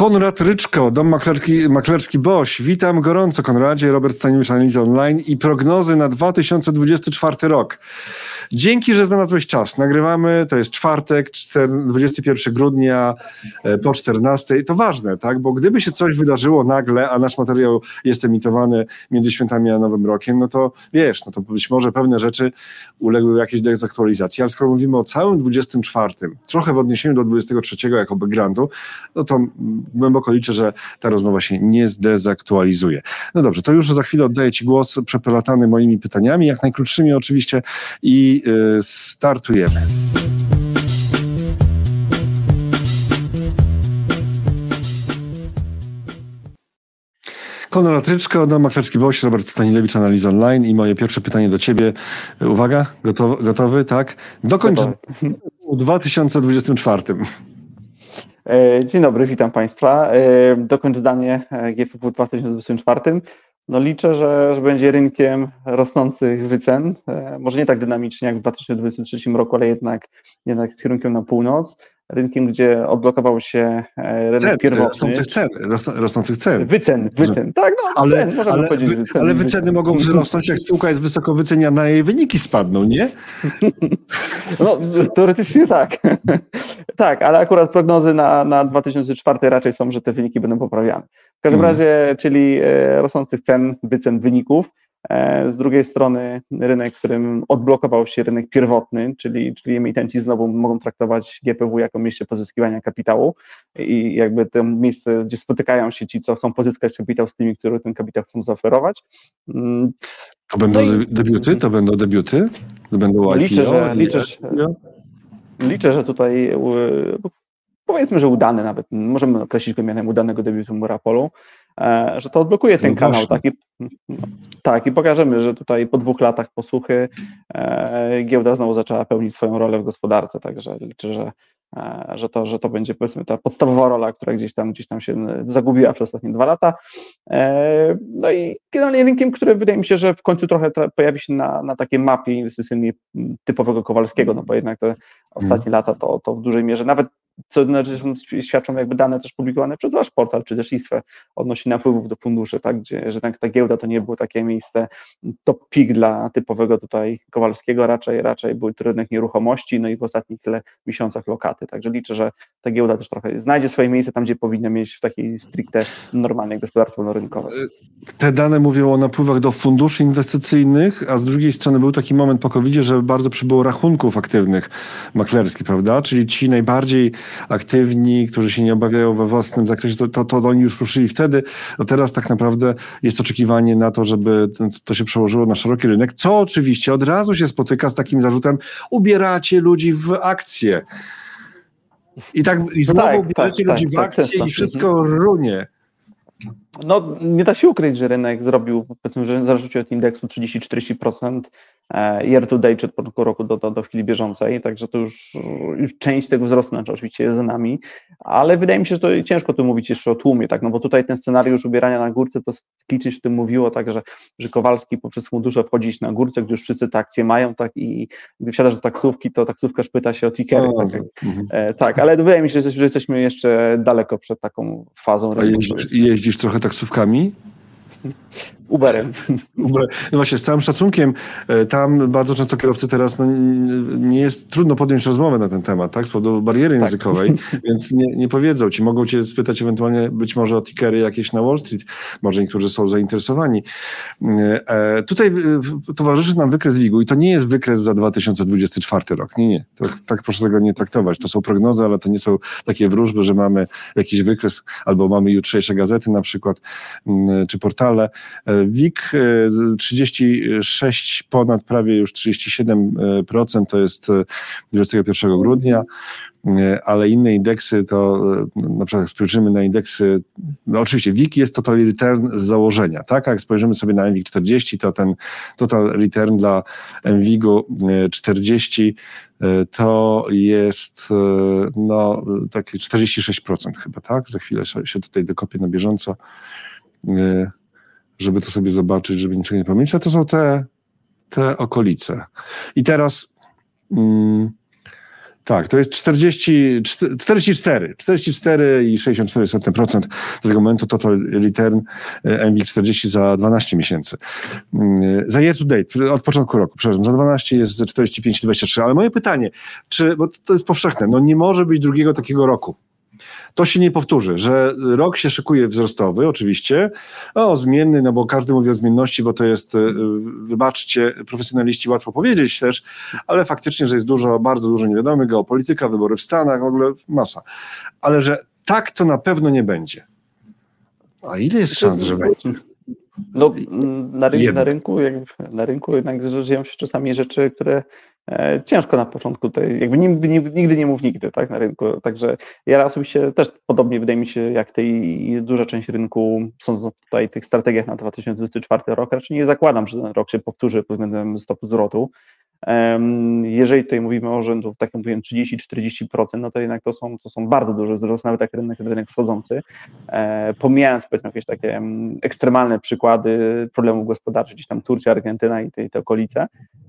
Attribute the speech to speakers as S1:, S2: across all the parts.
S1: Konrad Ryczko, Dom Maklerki, Maklerski Boś. Witam gorąco, Konradzie. Robert Staniewicz, Analiza Online i prognozy na 2024 rok. Dzięki, że znalazłeś czas. Nagrywamy, to jest czwartek, 21 grudnia e, po 14. To ważne, tak? Bo gdyby się coś wydarzyło nagle, a nasz materiał jest emitowany między świętami a Nowym Rokiem, no to wiesz, no to być może pewne rzeczy uległy jakiejś dezaktualizacji, ale skoro mówimy o całym 24, trochę w odniesieniu do 23 jako backgroundu, no to głęboko liczę, że ta rozmowa się nie zdezaktualizuje. No dobrze, to już za chwilę oddaję Ci głos przepelatany moimi pytaniami, jak najkrótszymi oczywiście i y, startujemy. Konrad Ryczko, Dom Maklerski Boś, Robert Stanilewicz, Analiza Online i moje pierwsze pytanie do Ciebie. Uwaga, gotowy, gotowy tak? Dokończ w 2024.
S2: E, dzień dobry, witam Państwa. E, dokończ zdanie e, GFP w 2024. No liczę, że, że będzie rynkiem rosnących wycen. Może nie tak dynamicznie jak w 2023 roku, ale jednak, jednak z kierunkiem na północ rynkiem, gdzie odblokował się e, rynek cen, pierwotny.
S1: Rosnących cen, rosnących cen.
S2: Wycen, wycen, tak, no,
S1: ale, cen, możemy ale, powiedzieć wycen. Ale wyceny mogą wzrosnąć, jak spółka jest wysoko wyceniana, jej wyniki spadną, nie?
S2: No, teoretycznie tak. tak, ale akurat prognozy na, na 2004 raczej są, że te wyniki będą poprawiane. W każdym hmm. razie, czyli e, rosnących cen, wycen wyników, z drugiej strony rynek, którym odblokował się rynek pierwotny, czyli, czyli emitenci znowu mogą traktować GPW jako miejsce pozyskiwania kapitału i jakby to miejsce, gdzie spotykają się ci, co chcą pozyskać kapitał z tymi, którzy ten kapitał chcą zaoferować.
S1: Mm. To będą no debiuty? To będą debiuty? To będą IPO?
S2: Liczę, że, liczę, liczę, że tutaj powiedzmy, że udany nawet, możemy określić go mianem udanego debiutu Murapolu, e, że to odblokuje ten no kanał, tak i, tak i pokażemy, że tutaj po dwóch latach posłuchy e, giełda znowu zaczęła pełnić swoją rolę w gospodarce, także liczę, że, e, że, to, że to będzie powiedzmy ta podstawowa rola, która gdzieś tam, gdzieś tam się zagubiła przez ostatnie dwa lata. No i generalnie rynkiem, który wydaje mi się, że w końcu trochę pojawi się na, na takiej mapie inwestycyjnej typowego Kowalskiego, no bo jednak te ostatnie mm. lata to, to w dużej mierze, nawet co znaczy, świadczą jakby dane też publikowane przez wasz portal, czy też ISFE odnośnie napływów do funduszy, tak, gdzie, że tak, ta giełda to nie było takie miejsce top pik dla typowego tutaj Kowalskiego, raczej, raczej był to rynek nieruchomości, no i w ostatnich tyle miesiącach lokaty, także liczę, że ta giełda też trochę znajdzie swoje miejsce tam, gdzie powinna mieć w takiej stricte normalnej gospodarce wolnorynkowej.
S1: Te dane mówią o napływach do funduszy inwestycyjnych, a z drugiej strony był taki moment po covid że bardzo przybyło rachunków aktywnych maklerskich, prawda, czyli ci najbardziej aktywni, którzy się nie obawiają we własnym zakresie, to, to, to oni już ruszyli wtedy. No teraz tak naprawdę jest oczekiwanie na to, żeby to się przełożyło na szeroki rynek, co oczywiście od razu się spotyka z takim zarzutem, ubieracie ludzi w akcje. I tak i znowu tak, ubieracie tak, ludzi tak, w akcje i wszystko runie.
S2: No, nie da się ukryć, że rynek zrobił, powiedzmy, że zarzucił od indeksu 30-40% e, year to date, czy od początku roku do, do, do chwili bieżącej, także to już, już część tego wzrostu znaczy oczywiście jest za nami, ale wydaje mi się, że to ciężko tu mówić jeszcze o tłumie, tak, no bo tutaj ten scenariusz ubierania na górce, to się o tym mówiło, tak, że, że Kowalski poprzez fundusze wchodzić na górce, gdy już wszyscy te akcje mają, tak, i gdy wsiadasz do taksówki, to taksówkarz pyta się o tickery, tak, e, tak, ale wydaje mi się, że jesteśmy jeszcze daleko przed taką fazą.
S1: A jeździsz, jeździsz trochę taksówkami?
S2: Uberem.
S1: Uber. No właśnie, z całym szacunkiem, e, tam bardzo często kierowcy teraz no, nie jest trudno podjąć rozmowę na ten temat, tak, z powodu bariery tak. językowej, więc nie, nie powiedzą ci, mogą cię spytać ewentualnie być może o tickery jakieś na Wall Street, może niektórzy są zainteresowani. E, e tutaj e, towarzyszy nam wykres WIG-u i to nie jest wykres za 2024 rok, nie, nie, to, tak proszę tego nie traktować, to są prognozy, ale to nie są takie wróżby, że mamy jakiś wykres, albo mamy jutrzejsze gazety na przykład, czy portale, WIG 36 ponad prawie już 37% to jest 21 e, grudnia ale inne indeksy to e, na przykład jak spojrzymy na indeksy, no oczywiście WIG jest total return z założenia, tak? A jak spojrzymy sobie na MWIG 40, to ten total return dla MWIG-u 40 e, to jest no takie 46% chyba, tak? Za chwilę się tutaj dokopię na bieżąco żeby to sobie zobaczyć, żeby niczego nie a to są te, te okolice. I teraz mm, Tak, to jest 40, 44, 44 i 64% z tego momentu total return e, MWIG40 za 12 miesięcy. Mm, za year to date, od początku roku, przepraszam, za 12 jest 45,23, ale moje pytanie, czy, bo to jest powszechne, no nie może być drugiego takiego roku to się nie powtórzy, że rok się szykuje wzrostowy, oczywiście, o zmienny, no bo każdy mówi o zmienności, bo to jest, e, wybaczcie, profesjonaliści łatwo powiedzieć też, ale faktycznie, że jest dużo, bardzo dużo niewiadomych, geopolityka, wybory w Stanach, w ogóle masa. Ale że tak to na pewno nie będzie. A ile jest szans, że będzie?
S2: No, na, rynku, na, rynku, na rynku jednak dzieją się czasami rzeczy, które ciężko na początku tej, jakby nigdy, nigdy nie mów nigdy, tak, na rynku. Także ja osobiście też podobnie wydaje mi się, jak tej duża część rynku, są tutaj tych strategiach na 2024 rok, raczej nie zakładam, że ten rok się powtórzy pod względem stopu zwrotu. Jeżeli tutaj mówimy o rzędu, tak jak mówiłem, 30-40%, no to jednak to są, to są bardzo duże wzrosty, nawet jak rynek, rynek wschodzący. E, pomijając powiedzmy jakieś takie ekstremalne przykłady problemów gospodarczych, gdzieś tam Turcja, Argentyna i te, te okolice,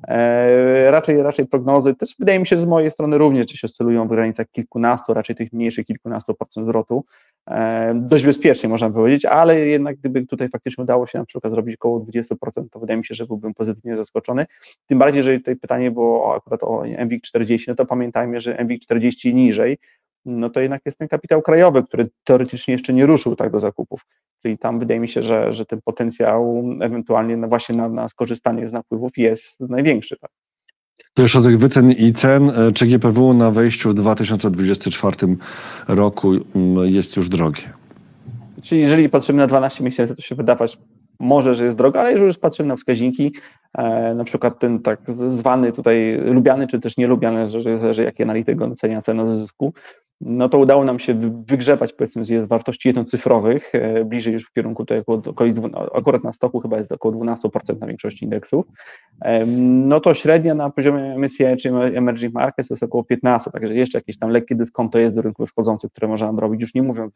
S2: e, raczej, raczej prognozy też wydaje mi się z mojej strony również gdzieś oscylują w granicach kilkunastu, raczej tych mniejszych kilkunastu procent zwrotu. E, dość bezpiecznie można powiedzieć, ale jednak gdyby tutaj faktycznie udało się na przykład zrobić około 20%, to wydaje mi się, że byłbym pozytywnie zaskoczony. Tym bardziej, jeżeli tutaj pytanie było akurat o MWIG 40, no to pamiętajmy, że MWIG 40 niżej, no to jednak jest ten kapitał krajowy, który teoretycznie jeszcze nie ruszył tak do zakupów. Czyli tam wydaje mi się, że, że ten potencjał ewentualnie na właśnie na, na skorzystanie z napływów jest największy. Tak?
S1: To już o tych wycen i cen. E, czy GPW na wejściu w 2024 roku mm, jest już drogie?
S2: Czyli jeżeli patrzymy na 12 miesięcy, to się wydawać może, że jest droga, ale jeżeli już patrzymy na wskaźniki, e, na przykład ten tak zwany tutaj lubiany, czy też nielubiany, że zależy jaki analityk ocenia cenę zysku, no to udało nam się wygrzebać powiedzmy z wartości jednocyfrowych, e, bliżej już w kierunku tej około, akurat na stoku chyba jest około 12% na większości indeksów, no to średnia na poziomie MSCI czy Emerging Markets jest około 15, także jeszcze jakieś tam lekkie dyskonto jest do rynku wschodzących, które można robić, już nie mówiąc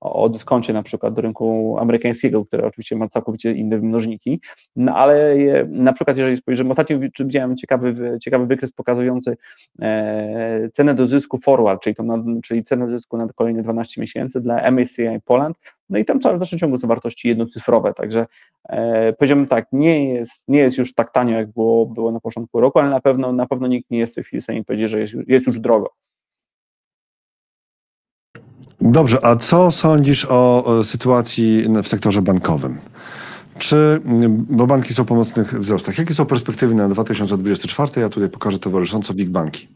S2: o dyskoncie na przykład do rynku amerykańskiego, który oczywiście ma całkowicie inne mnożniki, no ale na przykład jeżeli spojrzymy, ostatnio widziałem ciekawy, ciekawy wykres pokazujący e, cenę do zysku forward, czyli, czyli cenę zysku na kolejne 12 miesięcy dla MSCI Poland, no i tam w dalszym ciągu są wartości jednocyfrowe, także e, powiedziałbym tak, nie jest, nie jest już tak tanio, jak było, było na początku roku, ale na pewno, na pewno nikt nie jest w tej chwili w stanie powiedzieć, że jest, jest już drogo.
S1: Dobrze, a co sądzisz o, sytuacji w sektorze bankowym? Czy, bo banki są po mocnych wzrostach, jakie są perspektywy na 2024? Ja tutaj pokażę towarzysząco Big Banki.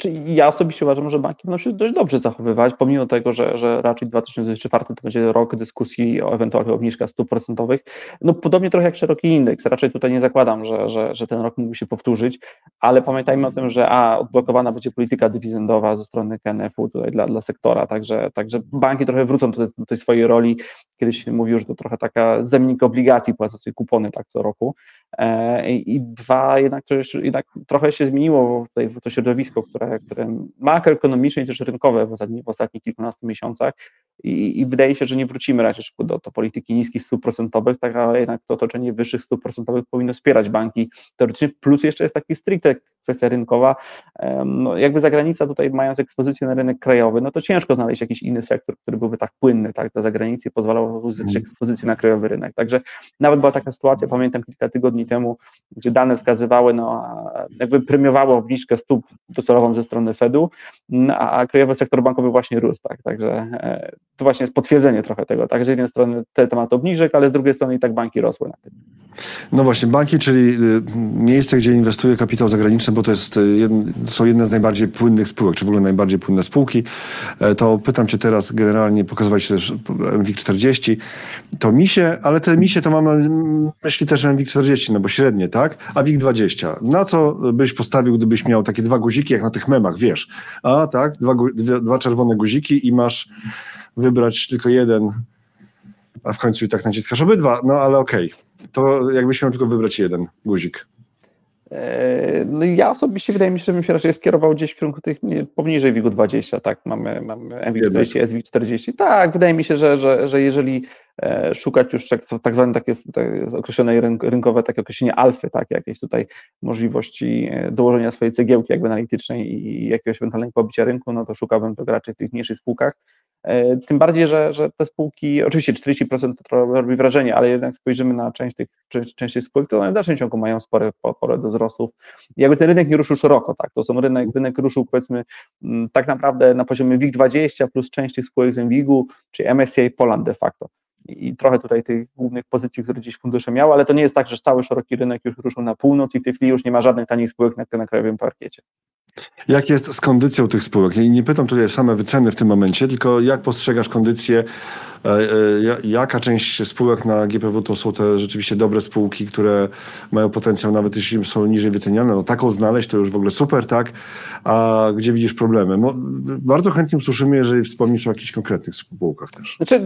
S2: Czyli ja osobiście uważam, że banki będą się dość dobrze zachowywać, pomimo tego, że, że raczej 2024 to będzie rok dyskusji o ewentualnych obniżkach stóp procentowych. No podobnie trochę jak szeroki indeks. Raczej tutaj nie zakładam, że, że, że ten rok mógłby się powtórzyć, ale pamiętajmy o tym, że a odblokowana będzie polityka dywidendowa ze strony KNF-u tutaj dla, dla sektora, także, także banki trochę wrócą do do tej swojej roli. Kiedyś mówił, że to trochę taka zemnik obligacji płacących kupony tak co roku. E, I dwa, jednak, to już, jednak trochę się zmieniło tutaj to środowisko, które, które makroekonomiczne i też rynkowe w ostatnich, w ostatnich kilkunastu miesiącach. I, i wydaje się, że nie wrócimy raczej szybko do, do polityki niskich stóp procentowych, tak ale jednak to otoczenie wyższych stóp procentowych powinno wspierać banki teoretycznie, plus jeszcze jest taki stricte kwestia rynkowa, no jakby zagranica tutaj mając ekspozycję na rynek krajowy, no to ciężko znaleźć jakiś inny sektor, który byłby tak płynny, tak, dla zagranicy pozwalał uzyskać mhm. ekspozycję na krajowy rynek, także nawet była taka sytuacja, pamiętam kilka tygodni temu, gdzie dane wskazywały, no jakby premiowało obniżkę stóp docelową ze strony Fedu, a krajowy sektor bankowy właśnie rósł, tak, także e, to właśnie jest potwierdzenie trochę tego, tak, z jednej strony te tematy obniżek, ale z drugiej strony i tak banki rosły na tym.
S1: No właśnie, banki, czyli y, miejsce, gdzie inwestuje kapitał zagraniczny, bo to jest, y, są jedne z najbardziej płynnych spółek, czy w ogóle najbardziej płynne spółki, e, to pytam Cię teraz generalnie, pokazywać też MWIG40, to misie, ale te misie to mam myśli też MWIG40, no bo średnie, tak? A WIG20, na co byś postawił, gdybyś miał takie dwa guziki, jak na tych memach, wiesz? A tak, dwa, dwa czerwone guziki i masz wybrać tylko jeden, a w końcu i tak naciskasz obydwa, no ale okej. Okay. To jakbyś miał tylko wybrać jeden guzik.
S2: E, no ja osobiście wydaje mi się, że bym się raczej skierował gdzieś w kierunku tych nie, poniżej WIG-u 20, tak, mamy, mamy MWIG 40, SWIG 40. Tak, wydaje mi się, że, że, że jeżeli szukać już tak, tak zwane takie, tak określone rynkowe takie określenie alfy, tak, jakieś tutaj możliwości e, dołożenia swojej cegiełki jakby analitycznej i jakiegoś ewentualnego pobicia rynku, no to szukałbym tego raczej w tych mniejszych spółkach. E, tym bardziej, że, że te spółki, oczywiście 40% to robi wrażenie, ale jednak spojrzymy na część tych, część, część spółek, to one w dalszym ciągu mają spore pole do wzrostów. I jakby ten rynek nie ruszył szeroko, tak, to są rynek, rynek ruszył powiedzmy mm, tak naprawdę na poziomie WIG20 plus część tych spółek z MWIG-u, czy MSCI Poland de facto i trochę tutaj tych głównych pozycji, które gdzieś fundusze miały, ale to nie jest tak, że cały szeroki rynek już ruszył na północ i w tej chwili już nie ma żadnych tanich spółek na, na krajowym parkiecie.
S1: Jak jest z kondycją tych spółek? I nie pytam tutaj o same wyceny w tym momencie, tylko jak postrzegasz kondycję, e, e, jaka część spółek na GPW to są te rzeczywiście dobre spółki, które mają potencjał, nawet jeśli są niżej wyceniane, no taką znaleźć to już w ogóle super, tak? A gdzie widzisz problemy? Bardzo chętnie usłyszymy, jeżeli wspomnisz o jakichś konkretnych spółkach też.
S2: Znaczy,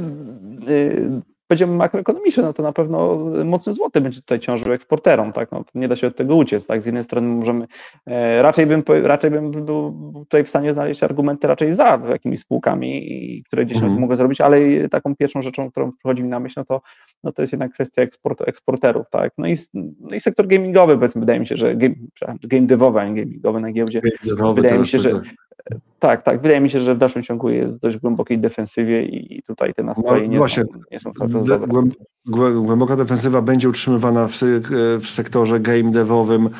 S2: będziemy makroekonomiczne, no to na pewno mocny złoty będzie tutaj ciążył eksporterom, tak, no, nie da się od tego uciec, tak, z jednej strony możemy, e, raczej bym, raczej bym był tutaj w stanie znaleźć argumenty raczej za jakimiś spółkami, które gdzieś mhm. mogę zrobić, ale taką pierwszą rzeczą, którą przychodzi mi na myśl, no to, no to jest jednak kwestia eksport, eksporterów, tak, no i, no i sektor gamingowy, powiedzmy, wydaje mi się, że game, game devowy, a nie gamingowy na giełdzie, wydaje mi się, że tak, tak. Wydaje mi się, że w dalszym ciągu jest w dość głębokiej defensywie i tutaj te nastroje no, nie, właśnie, są, nie są dobre.
S1: Głęboka defensywa będzie utrzymywana w, w sektorze game devowym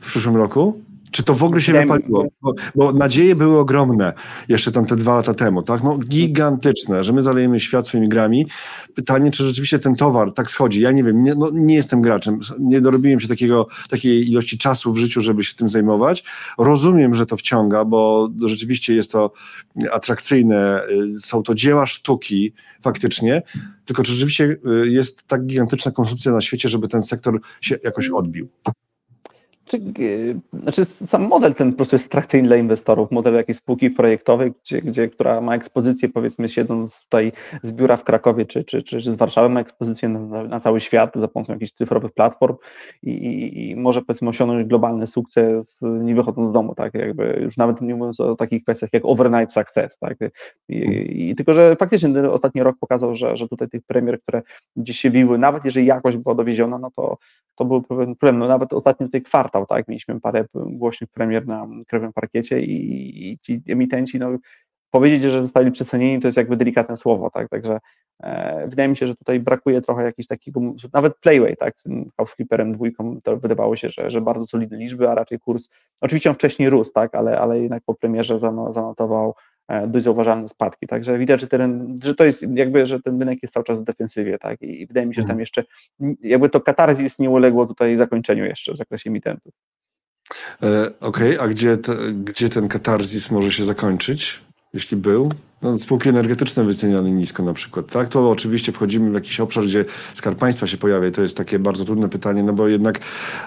S1: w przyszłym roku? Czy to w ogóle się wypaliło? Bo, bo, nadzieje były ogromne jeszcze tam te dwa lata temu, tak? No gigantyczne, że my zalejemy świat swoimi grami. Pytanie, czy rzeczywiście ten towar tak schodzi. Ja nie wiem, nie, no, nie jestem graczem, nie dorobiłem się takiego, takiej ilości czasu w życiu, żeby się tym zajmować. Rozumiem, że to wciąga, bo rzeczywiście jest to atrakcyjne, są to dzieła sztuki faktycznie, tylko czy rzeczywiście y, jest tak gigantyczna konsumpcja na świecie, żeby ten sektor się jakoś odbił?
S2: Czy, e, znaczy sam model ten po prostu jest atrakcyjny dla inwestorów, model jakiejś spółki projektowej, gdzie, gdzie, która ma ekspozycję, powiedzmy siedząc tutaj z biura w Krakowie czy, czy, czy z Warszawy, ma ekspozycję na, na cały świat za pomocą jakichś cyfrowych platform i, i, i, może powiedzmy osiągnąć globalny sukces nie wychodząc z domu, tak, jakby już nawet nie mówiąc o takich kwestiach jak overnight success, tak, i, i tylko, że faktycznie ten ostatni rok pokazał, że, że tutaj tych premier, które gdzieś się wiły, nawet jeżeli jakość była dowieziona, no to, to był pewien problem, no nawet ostatni tutaj kwart kwartał, tak? Mieliśmy parę głośnych premier na krewym parkiecie i, i ci emitenci, no powiedzieć, że zostali przecenieni, to jest jakby delikatne słowo, tak? Także e, wydaje mi się, że tutaj brakuje trochę jakiejś takiego, nawet Playway, tak? Z tym house flipperem dwójką, to wydawało się, że, że bardzo solidne liczby, a raczej kurs, oczywiście on wcześniej rósł, tak? Ale, ale jednak po premierze zanotował dość zauważalne spadki. Także widać, że, ten, że to jest jakby, że ten rynek jest cały czas w defensywie, tak? I wydaje mi się, że tam mhm. jeszcze jakby to katarzis nie uległo tutaj zakończeniu jeszcze w zakresie emitentów.
S1: E, Okej, okay. a gdzie, te, gdzie ten katarzis może się zakończyć, jeśli był? No, spółki energetyczne wyceniane nisko na przykład, tak? To oczywiście wchodzimy w jakiś obszar, gdzie Skarb Państwa się pojawia i to jest takie bardzo trudne pytanie, no bo jednak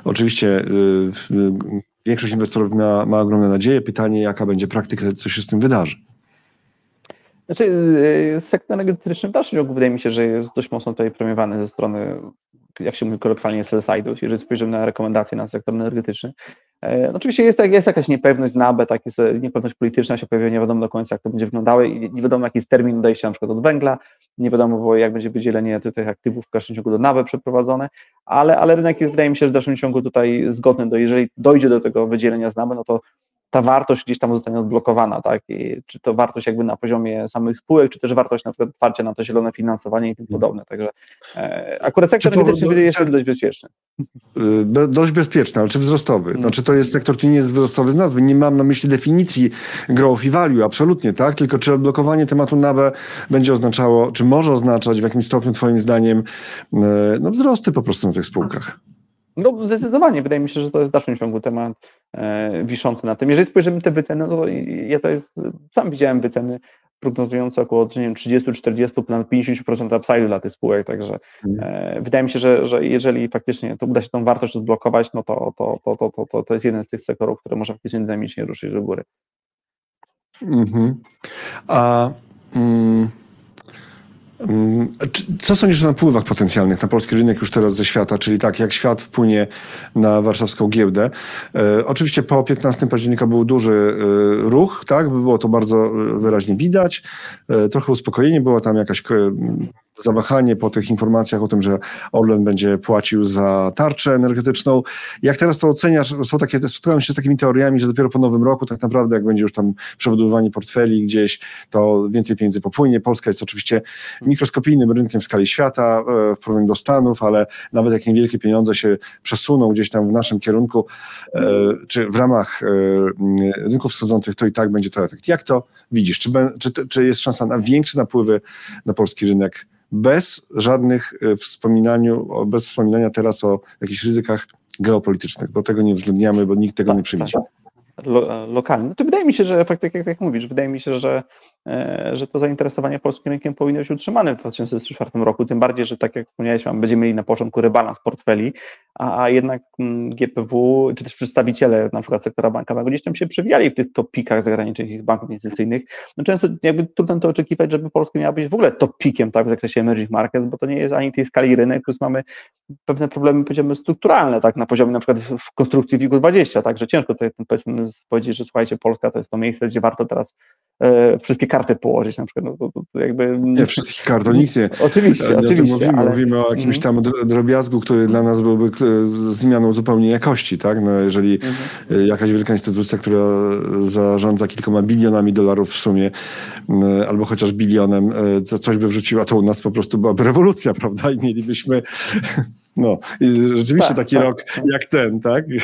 S1: oczywiście yy, yy, większość inwestorów ma, ma ogromne nadzieje. Pytanie, jaka będzie praktyka, co się z tym wydarzy.
S2: Znaczy, y, sektor energetyczny w dalszym ciągu wydaje mi się, że jest dość mocno tutaj premiowany ze strony, jak się mówi kolokwialnie, sell side'u, jeżeli spojrzymy na rekomendacje na sektor energetyczny. E, oczywiście jest, tak, jest jakaś niepewność z NABE, tak, jest e, niepewność polityczna się pojawia, nie wiadomo do końca, jak to będzie wyglądało i nie wiadomo, jaki jest termin odejścia na przykład od węgla, nie wiadomo, jak będzie wydzielenie tych aktywów w dalszym ciągu do NABE przeprowadzone, ale, ale rynek jest, wydaje mi się, że w dalszym ciągu tutaj zgodny, do, jeżeli dojdzie do tego wydzielenia z NABE, no to ta wartość gdzieś tam zostanie odblokowana, tak? I czy to wartość jakby na poziomie samych spółek, czy też wartość na przykład otwarcia na to zielone finansowanie i tym mhm. podobne. Także e, akurat sektor energetyczny jest dość bezpieczny.
S1: Y, dość bezpieczny, ale czy wzrostowy? Mhm. Znaczy to jest sektor, który nie jest wzrostowy z nazwy. Nie mam na myśli definicji growth i value, absolutnie, tak? Tylko czy odblokowanie tematu NABE będzie oznaczało, czy może oznaczać w jakimś stopniu twoim zdaniem e, no, wzrosty po prostu na tych spółkach?
S2: No zdecydowanie, wydaje mi się, że to jest w dalszym ciągu temat e, wiszący na tym. Jeżeli spojrzymy te wyceny, no to ja to jest, sam widziałem wyceny prognozujące około nie wiem, 30-40, nawet 50% upside dla tych spółek, także mhm. e, wydaje mi się, że, że jeżeli faktycznie to uda się tą wartość odblokować, no to, to, to, to, to, to jest jeden z tych sektorów, które może faktycznie dynamicznie ruszyć do góry.
S1: Mhm. A Mm, co sądzisz o napływach potencjalnych na polski rynek już teraz ze świata, czyli tak, jak świat wpłynie na warszawską giełdę? E, oczywiście po 15 października był duży e, ruch, tak, było to bardzo e, wyraźnie widać, trochę uspokojenie, była tam jakaś zawahanie po tych informacjach o tym, że Orlen będzie płacił za tarczę energetyczną. Jak teraz to oceniasz? Są takie, spotkałem się z takimi teoriami, że dopiero po nowym roku tak naprawdę, jak będzie już tam przebudowywanie portfeli gdzieś, to więcej pieniędzy popłynie. Polska jest oczywiście mikroskopijnym rynkiem w skali świata e, w porównaniu do Stanów, ale nawet jak niewielkie pieniądze się przesuną gdzieś tam w naszym kierunku, e, czy w ramach e, rynków wschodzących, to i tak będzie to efekt. Jak to widzisz? Czy, czy, czy jest szansa na większe napływy na polski rynek bez żadnych wspominaniu, bez wspominania teraz o jakichś ryzykach geopolitycznych, bo tego nie uwzględniamy, bo nikt tego
S2: tak,
S1: nie przewidzi.
S2: Tak lo, lokalny. To wydaje mi się, że tak jak, jak mówisz, wydaje mi się, że, e, że to zainteresowanie polskim rynkiem powinno być utrzymane w 2004 roku, tym bardziej, że tak jak wspomniałeś, będziemy mieli na początku rebalans portfeli, a, a jednak mm, GPW, czy też przedstawiciele na przykład sektora bankowego gdzieś tam się przewijali w tych topikach zagranicznych banków inwestycyjnych. No często jakby trudno to oczekiwać, żeby Polska miała być w ogóle topikiem tak, w zakresie emerging markets, bo to nie jest ani tej skali rynek, plus mamy pewne problemy, powiedziałbym, strukturalne, tak, na poziomie na przykład w konstrukcji WIG-20, także ciężko tutaj powiedzmy powiedzieć, że słuchajcie, Polska to jest to miejsce, gdzie warto teraz e, wszystkie karty położyć na przykład. No, to, to jakby...
S1: Nie wszystkich kart, to nikt nie.
S2: Oczywiście,
S1: ja
S2: oczywiście.
S1: Mówimy, ale... mówimy o jakimś mhm. tam drobiazgu, który dla nas byłby zmianą zupełnie jakości, tak? No, jeżeli mhm. E, jakaś wielka instytucja, która zarządza kilkoma bilionami dolarów w sumie, albo chociaż bilionem, e, coś by wrzuciła, to u nas po prostu byłaby rewolucja, prawda? I mielibyśmy no, i rzeczywiście tak, taki tak. rok jak ten, tak?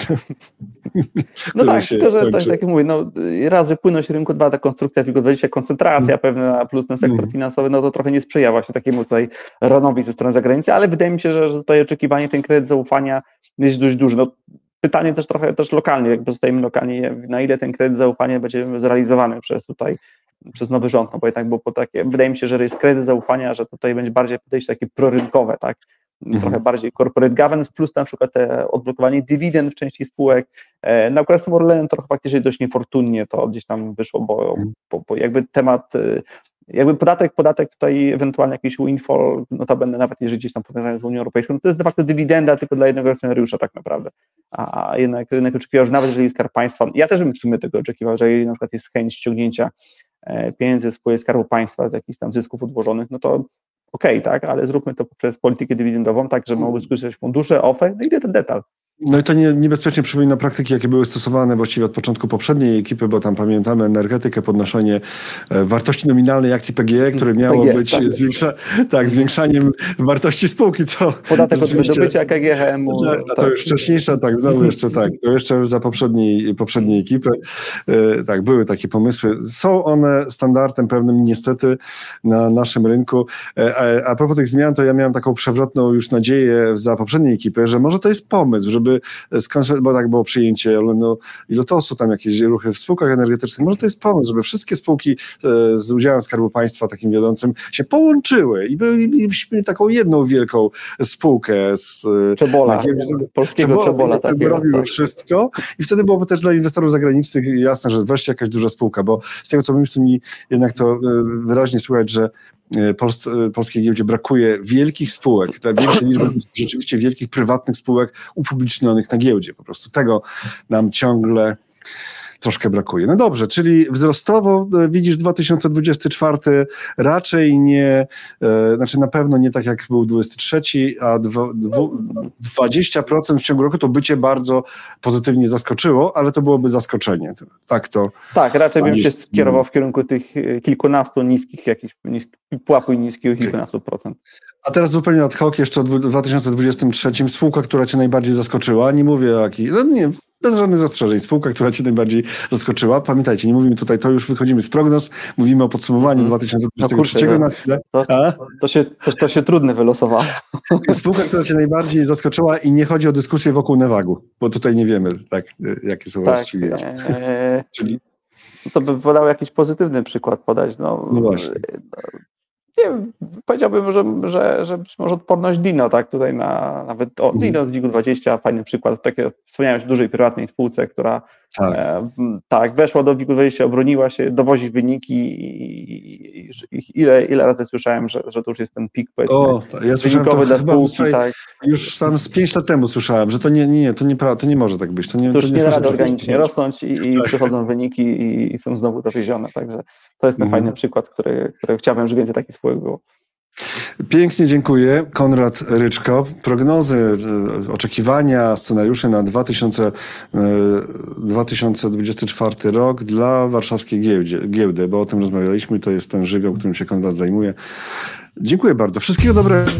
S2: No tak, tylko że tak, tak jak mówię, no, raz, że płynność rynku, dwa, ta konstrukcja WIGO20, koncentracja mm. pewna, plus ten sektor mm. finansowy, no to trochę nie sprzyja właśnie takiemu tutaj ronowi ze strony zagranicy, ale wydaje mi się, że, że tutaj oczekiwanie, ten kredyt zaufania jest dość duży. No, pytanie też trochę też lokalnie, jak pozostajemy lokalnie, na ile ten kredyt zaufania będzie zrealizowany przez tutaj przez nowy rząd, no bo jednak było po takie, wydaje mi się, że jest kredyt zaufania, że tutaj będzie bardziej podejście takie prorynkowe, tak, mhm. trochę bardziej corporate governance, plus na przykład te odblokowanie dywidend w części spółek. E, na przykład z Orlenem trochę faktycznie dość niefortunnie to gdzieś tam wyszło, bo, mhm. bo, bo jakby temat y, jakby podatek, podatek tutaj ewentualnie jakiś windfall, notabene nawet jeżeli gdzieś tam powiązany z Unią Europejską, no to jest de facto dywidenda tylko dla jednego akcjonariusza tak naprawdę, a jednak rynek oczekiwał, że nawet jeżeli Skarb Państwa, ja też bym w sumie tego oczekiwał, że jeżeli na przykład jest chęć ściągnięcia e, pieniędzy z spółek Skarbu Państwa z jakichś tam zysków odłożonych, no to okay, tak, ale zróbmy to poprzez politykę dywidendową, tak, że mogły skorzystać fundusze, OFE, no i ten detal.
S1: No i to nie, niebezpiecznie przypomina praktyki, jakie były stosowane właściwie od początku poprzedniej ekipy, bo tam pamiętamy energetykę, podnoszenie e, wartości nominalnej akcji PGE, które miało PGE, być tak. Zwiększa, tak, zwiększaniem wartości spółki, co
S2: Podatek od wydobycia KGHM.
S1: Tak, a to tak. już wcześniejsza, tak, znowu jeszcze tak, to jeszcze za poprzedniej, poprzedniej ekipy. E, tak, były takie pomysły. Są one standardem pewnym niestety na naszym rynku. E, a propos tych zmian, to ja miałem taką przewrotną już nadzieję za poprzedniej ekipy, że może to jest pomysł, żeby żeby, bo tak było przyjęcie no, i Lotosu, tam jakieś ruchy w spółkach energetycznych, może to jest pomysł, żeby wszystkie spółki e, z udziałem Skarbu Państwa takim wiodącym się połączyły i bylibyśmy taką jedną wielką spółkę z
S2: e, Czebola, polskiego Czebola, Czebola
S1: takiego, robiły tak. wszystko i wtedy byłoby też dla inwestorów zagranicznych jasne, że wreszcie jakaś duża spółka, bo z tego co mówisz, to mi jednak to e, wyraźnie słychać, że E, Pols polskiej giełdzie brakuje wielkich spółek, większej liczby rzeczywiście wielkich prywatnych spółek upublicznionych na giełdzie. Po prostu tego nam ciągle troszkę brakuje. No dobrze, czyli wzrostowo e, widzisz 2024 raczej nie, e, znaczy na pewno nie tak jak był 23, a 20% w ciągu roku to bycie bardzo pozytywnie zaskoczyło, ale to byłoby zaskoczenie. Tak to.
S2: Tak, raczej bym się skierował w kierunku tych e, kilkunastu niskich, jakichś niskich, pułapu niskiego kilkunastu procent.
S1: A teraz zupełnie ad hoc jeszcze w 2023 spółka, która cię najbardziej zaskoczyła, nie mówię o jakiej, no nie, bez żadnych zastrzeżeń. Spółka, która Cię najbardziej zaskoczyła. Pamiętajcie, nie mówimy tutaj, to już wychodzimy z prognoz, mówimy o podsumowaniu mm. 2023 no, na chwilę.
S2: To, to, się, to, to się trudne wylosowało.
S1: Spółka, która Cię najbardziej zaskoczyła i nie chodzi o dyskusję wokół Nevagu, bo tutaj nie wiemy, tak, jakie są tak, rozstrzygnięcia. E,
S2: Czyli... To by podał jakiś pozytywny przykład podać. No,
S1: no właśnie.
S2: No, nie powiedziałbym, że, że, że być może odporność Dino, tak, tutaj na nawet, o, Dino z WIG-20, fajny przykład, takie wspomniałem o dużej prywatnej spółce, która tak, e, tak weszła do WIG-20, obroniła się, dowozi wyniki i, i, i, ile, ile razy słyszałem, że, że to już jest ten pik,
S1: o, ja to dla spółki, tak. Już tam z 5 lat temu słyszałem, że to nie, nie, to nie, to nie może tak być. To nie,
S2: to już to nie, nie da organicznie rosnąć i, i tak. przychodzą wyniki i, i, są znowu dowiezione, także to jest ten mhm. fajny przykład, który, który chciałbym, żeby więcej takich spółek było.
S1: Pięknie dziękuję. Konrad Ryczko. Prognozy, e, oczekiwania, scenariusze na 2000, 2024 rok dla warszawskiej giełdzie, giełdy, bo o tym rozmawialiśmy. To jest ten żywioł, którym się Konrad zajmuje. Dziękuję bardzo. Wszystkiego dobrego.